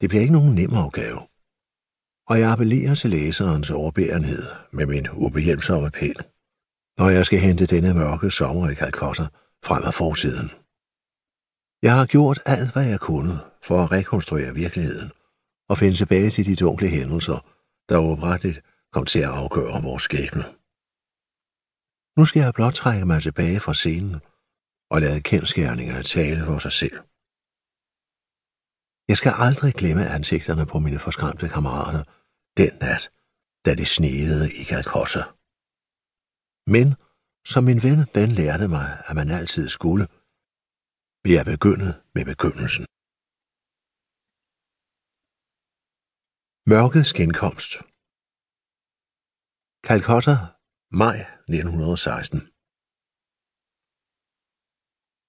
Det bliver ikke nogen nem opgave. Og jeg appellerer til læserens overbærenhed med min ubehjælpsomme pen, når jeg skal hente denne mørke sommer i Calcutta frem af fortiden. Jeg har gjort alt, hvad jeg kunne for at rekonstruere virkeligheden og finde tilbage til de dunkle hændelser, der opretteligt kom til at afgøre vores skæbne. Nu skal jeg blot trække mig tilbage fra scenen og lade kendskærningerne tale for sig selv. Jeg skal aldrig glemme ansigterne på mine forskræmte kammerater den nat, da det sneede i Calcutta. Men, som min ven Ben lærte mig, at man altid skulle, vil jeg begynde med begyndelsen. Mørkets genkomst Calcutta, maj 1916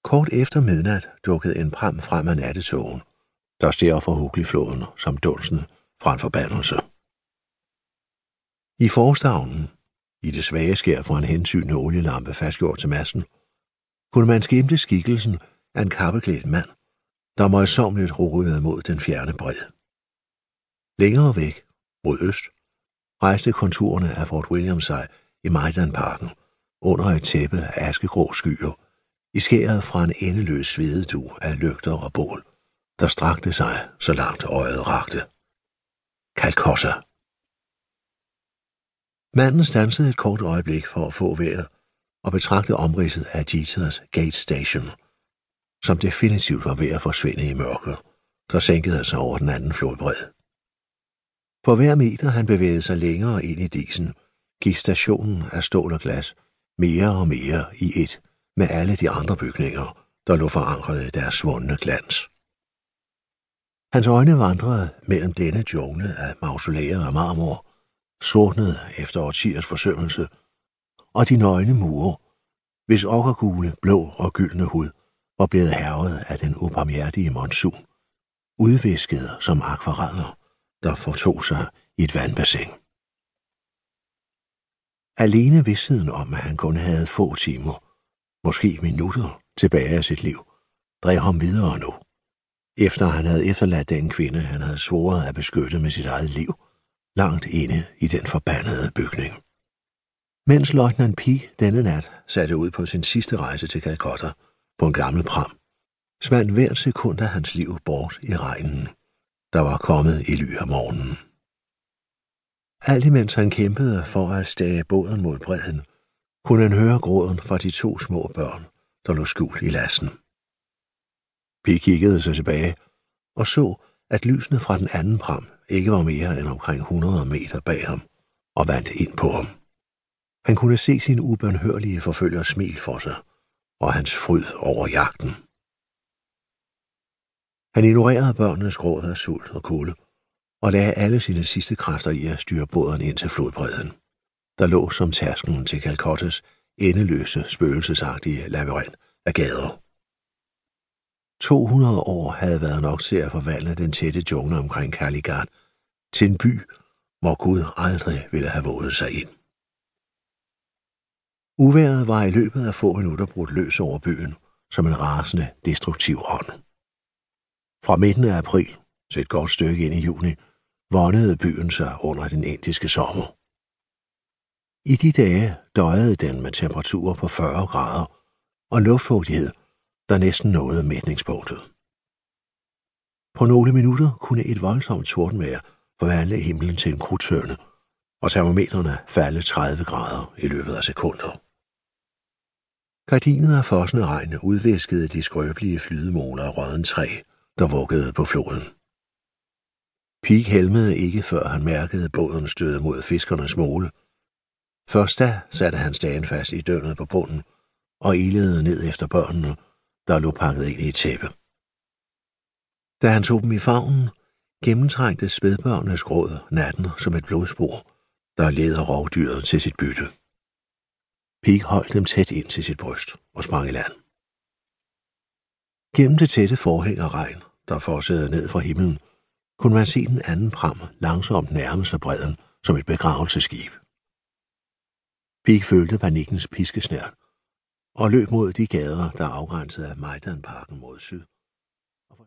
Kort efter midnat dukkede en pram frem af nattetogen, der stjer fra Hugli-floden som dunsen fra en forbandelse. I forstavnen, i det svage skær fra en hensynende olielampe fastgjort til massen, kunne man skimte skikkelsen af en kappeklædt mand, der møjsomligt roede mod den fjerne bred. Længere væk, mod øst, rejste konturerne af Fort William sig i Majdanparken under et tæppe af askegrå skyer, i skæret fra en endeløs svededu af lygter og bål, der strakte sig, så langt øjet rakte. Kalkossa. Manden stansede et kort øjeblik for at få vejret og betragte omridset af Jeters Gate Station, som definitivt var ved at forsvinde i mørket, der sænkede sig over den anden flodbred. For hver meter han bevægede sig længere ind i disen, gik stationen af stål og glas mere og mere i et med alle de andre bygninger, der lå forankret i deres svundne glans. Hans øjne vandrede mellem denne jungle af mausolæer og marmor, sortnede efter årtiers forsømmelse, og de nøgne mure, hvis okkergule, blå og gyldne hud var blevet hervet af den ubarmhjertige monsun, udvisket som akvareller, der fortog sig i et vandbassin. Alene vidstheden om, at han kun havde få timer, måske minutter, tilbage af sit liv, drev ham videre nu efter han havde efterladt den kvinde, han havde svoret at beskytte med sit eget liv, langt inde i den forbandede bygning. Mens løjtnant Pi denne nat satte ud på sin sidste rejse til Calcutta på en gammel pram, svandt hvert sekund af hans liv bort i regnen, der var kommet i ly af morgenen. Alt imens han kæmpede for at stage båden mod bredden, kunne han høre gråden fra de to små børn, der lå skjult i lasten. Pi kiggede sig tilbage og så, at lysene fra den anden pram ikke var mere end omkring 100 meter bag ham og vandt ind på ham. Han kunne se sin ubønhørlige forfølger smil for sig, og hans fryd over jagten. Han ignorerede børnenes gråd af sult og kulde, og lagde alle sine sidste kræfter i at styre båden ind til flodbredden, der lå som tærsklen til Calcottes endeløse, spøgelsesagtige labyrint af gader. 200 år havde været nok til at forvandle den tætte jungle omkring Kaligat til en by, hvor Gud aldrig ville have våget sig ind. Uværet var i løbet af få minutter brudt løs over byen som en rasende, destruktiv ånd. Fra midten af april til et godt stykke ind i juni vondede byen sig under den indiske sommer. I de dage døjede den med temperaturer på 40 grader og luftfugtighed der næsten nåede mætningspunktet. På nogle minutter kunne et voldsomt tordenvejr forvandle himlen til en krutørne, og termometerne falde 30 grader i løbet af sekunder. Gardinet af fossende regn udviskede de skrøbelige flydemoler af rødden træ, der vuggede på floden. Pig helmede ikke, før han mærkede båden støde mod fiskernes måle. Først da satte han stagen fast i døgnet på bunden og ilede ned efter børnene, der lå pakket ind i et tæppe. Da han tog dem i favnen, gennemtrængte spædbørnenes gråd natten som et blodspor, der leder rovdyret til sit bytte. Pig holdt dem tæt ind til sit bryst og sprang i land. Gennem det tætte forhæng af regn, der fossede ned fra himlen, kunne man se den anden pram langsomt nærme sig bredden som et begravelseskib. Pig følte panikkens piskesnært og løb mod de gader, der afgrænsede af Majdanparken mod syd.